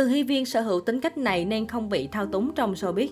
Từ Hy Viên sở hữu tính cách này nên không bị thao túng trong showbiz.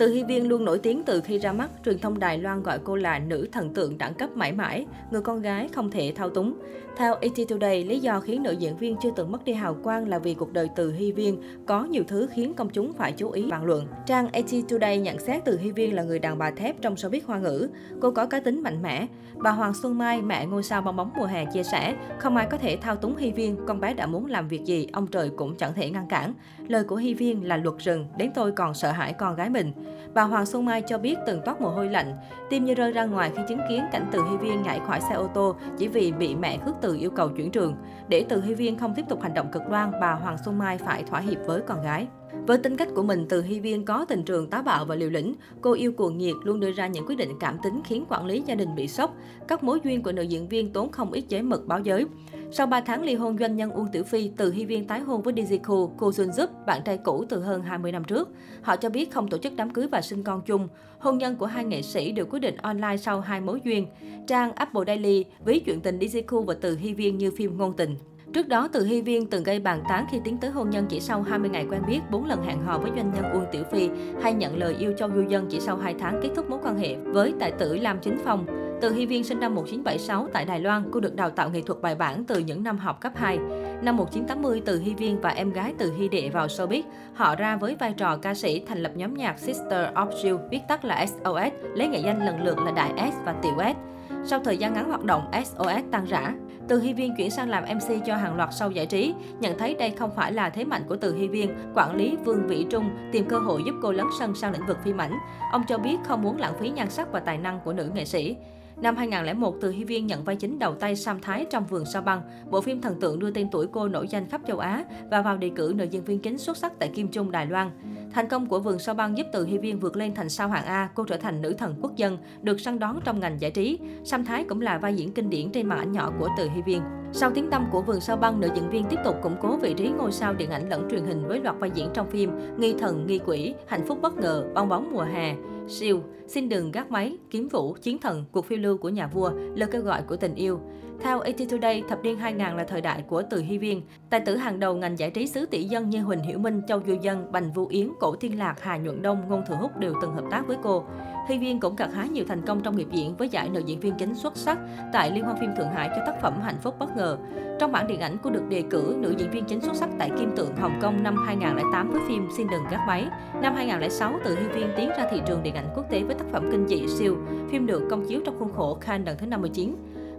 Từ Hy Viên luôn nổi tiếng từ khi ra mắt, truyền thông Đài Loan gọi cô là nữ thần tượng đẳng cấp mãi mãi, người con gái không thể thao túng. Theo ET Today, lý do khiến nữ diễn viên chưa từng mất đi hào quang là vì cuộc đời Từ Hy Viên có nhiều thứ khiến công chúng phải chú ý bàn luận. Trang ET Today nhận xét Từ Hy Viên là người đàn bà thép trong showbiz hoa ngữ. Cô có cá tính mạnh mẽ. Bà Hoàng Xuân Mai, mẹ ngôi sao bong bóng mùa hè chia sẻ, không ai có thể thao túng Hy Viên, con bé đã muốn làm việc gì, ông trời cũng chẳng thể ngăn cản. Lời của Hy Viên là luật rừng, đến tôi còn sợ hãi con gái mình. Bà Hoàng Xuân Mai cho biết từng toát mồ hôi lạnh, tim như rơi ra ngoài khi chứng kiến cảnh Từ Hy Viên nhảy khỏi xe ô tô chỉ vì bị mẹ khước từ yêu cầu chuyển trường. Để Từ Hy Viên không tiếp tục hành động cực đoan, bà Hoàng Xuân Mai phải thỏa hiệp với con gái. Với tính cách của mình, Từ Hy Viên có tình trường táo bạo và liều lĩnh. Cô yêu cuồng nhiệt, luôn đưa ra những quyết định cảm tính khiến quản lý gia đình bị sốc. Các mối duyên của nữ diễn viên tốn không ít chế mực báo giới. Sau 3 tháng ly hôn doanh nhân Uông Tiểu Phi, Từ Hy Viên tái hôn với Dizico, cô Xuân giúp, bạn trai cũ từ hơn 20 năm trước. Họ cho biết không tổ chức đám cưới và sinh con chung. Hôn nhân của hai nghệ sĩ được quyết định online sau hai mối duyên. Trang Apple Daily ví chuyện tình Dizico và Từ Hy Viên như phim ngôn tình. Trước đó, Từ Hy Viên từng gây bàn tán khi tiến tới hôn nhân chỉ sau 20 ngày quen biết, 4 lần hẹn hò với doanh nhân Uông Tiểu Phi, hay nhận lời yêu Châu Du Dân chỉ sau 2 tháng kết thúc mối quan hệ với tài tử Lam Chính Phong. Từ Hy Viên sinh năm 1976 tại Đài Loan, cô được đào tạo nghệ thuật bài bản từ những năm học cấp 2. Năm 1980, Từ Hy Viên và em gái Từ Hy Đệ vào showbiz. Họ ra với vai trò ca sĩ thành lập nhóm nhạc Sister of Jill, viết tắt là SOS, lấy nghệ danh lần lượt là Đại S và Tiểu S. Sau thời gian ngắn hoạt động, SOS tan rã. Từ Hy Viên chuyển sang làm MC cho hàng loạt show giải trí. Nhận thấy đây không phải là thế mạnh của Từ Hy Viên, quản lý Vương Vĩ Trung tìm cơ hội giúp cô lấn sân sang lĩnh vực phim ảnh. Ông cho biết không muốn lãng phí nhan sắc và tài năng của nữ nghệ sĩ. Năm 2001, Từ Hy Viên nhận vai chính đầu tay Sam Thái trong Vườn Sao Băng. Bộ phim thần tượng đưa tên tuổi cô nổi danh khắp châu Á và vào đề cử nữ diễn viên chính xuất sắc tại Kim Trung, Đài Loan. Thành công của Vườn Sao Băng giúp Từ Hy Viên vượt lên thành sao hạng A, cô trở thành nữ thần quốc dân, được săn đón trong ngành giải trí. Sam Thái cũng là vai diễn kinh điển trên màn ảnh nhỏ của Từ Hy Viên. Sau tiếng tăm của Vườn Sao Băng, nữ diễn viên tiếp tục củng cố vị trí ngôi sao điện ảnh lẫn truyền hình với loạt vai diễn trong phim Nghi thần, nghi quỷ, Hạnh phúc bất ngờ, Bong bóng mùa hè, Siêu, Xin đừng gác máy, Kiếm vũ, Chiến thần, Cuộc phiêu lưu của nhà vua, Lời kêu gọi của tình yêu. Theo AT Today, thập niên 2000 là thời đại của Từ Hy Viên. Tài tử hàng đầu ngành giải trí xứ tỷ dân như Huỳnh Hiểu Minh, Châu Du Dân, Bành Vũ Yến, Cổ Thiên Lạc, Hà Nhuận Đông, Ngôn Thừa Húc đều từng hợp tác với cô. Hy Viên cũng gặt hái nhiều thành công trong nghiệp diễn với giải nữ diễn viên chính xuất sắc tại Liên hoan phim Thượng Hải cho tác phẩm Hạnh phúc bất ngờ. Trong bản điện ảnh, cô được đề cử nữ diễn viên chính xuất sắc tại Kim Tượng Hồng Kông năm 2008 với phim Xin đừng gác máy. Năm 2006, Từ Hy Viên tiến ra thị trường điện ảnh quốc tế với tác phẩm kinh dị Siêu. Phim được công chiếu trong khuôn khổ Cannes lần thứ 59.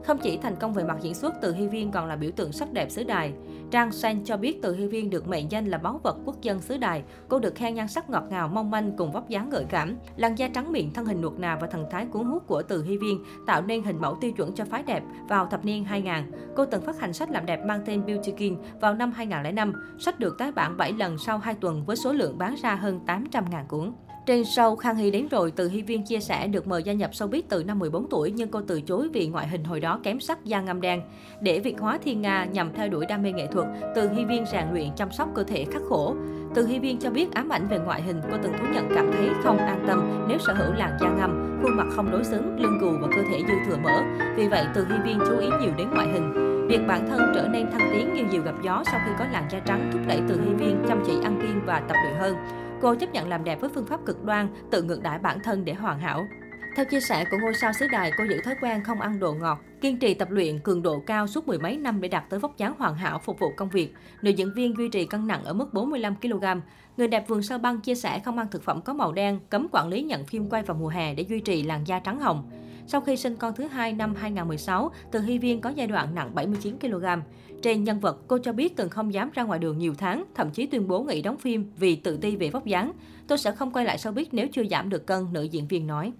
Không chỉ thành công về mặt diễn xuất, Từ Hy Viên còn là biểu tượng sắc đẹp xứ đài. Trang San cho biết Từ Hy Viên được mệnh danh là báu vật quốc dân xứ đài. Cô được khen nhan sắc ngọt ngào, mong manh cùng vóc dáng gợi cảm. Làn da trắng miệng, thân hình nuột nà và thần thái cuốn hút của Từ Hy Viên tạo nên hình mẫu tiêu chuẩn cho phái đẹp vào thập niên 2000. Cô từng phát hành sách làm đẹp mang tên Beauty King vào năm 2005. Sách được tái bản 7 lần sau 2 tuần với số lượng bán ra hơn 800.000 cuốn. Trên show Khang Hy đến rồi, Từ Hy Viên chia sẻ được mời gia nhập showbiz từ năm 14 tuổi nhưng cô từ chối vì ngoại hình hồi đó kém sắc da ngăm đen. Để Việt hóa thiên Nga nhằm theo đuổi đam mê nghệ thuật, Từ Hy Viên rèn luyện chăm sóc cơ thể khắc khổ. Từ Hy Viên cho biết ám ảnh về ngoại hình, cô từng thú nhận cảm thấy không an tâm nếu sở hữu làn da ngăm, khuôn mặt không đối xứng, lưng gù và cơ thể dư thừa mỡ. Vì vậy, Từ Hy Viên chú ý nhiều đến ngoại hình. Việc bản thân trở nên thăng tiến như diều gặp gió sau khi có làn da trắng thúc đẩy Từ Hy Viên chăm chỉ ăn kiêng và tập luyện hơn. Cô chấp nhận làm đẹp với phương pháp cực đoan, tự ngược đãi bản thân để hoàn hảo. Theo chia sẻ của ngôi sao xứ đài, cô giữ thói quen không ăn đồ ngọt, kiên trì tập luyện cường độ cao suốt mười mấy năm để đạt tới vóc dáng hoàn hảo phục vụ công việc. Nữ diễn viên duy trì cân nặng ở mức 45 kg. Người đẹp vườn sao băng chia sẻ không ăn thực phẩm có màu đen, cấm quản lý nhận phim quay vào mùa hè để duy trì làn da trắng hồng. Sau khi sinh con thứ hai năm 2016, Từ Hy Viên có giai đoạn nặng 79 kg. Trên nhân vật, cô cho biết từng không dám ra ngoài đường nhiều tháng, thậm chí tuyên bố nghỉ đóng phim vì tự ti về vóc dáng. Tôi sẽ không quay lại showbiz nếu chưa giảm được cân, nữ diễn viên nói.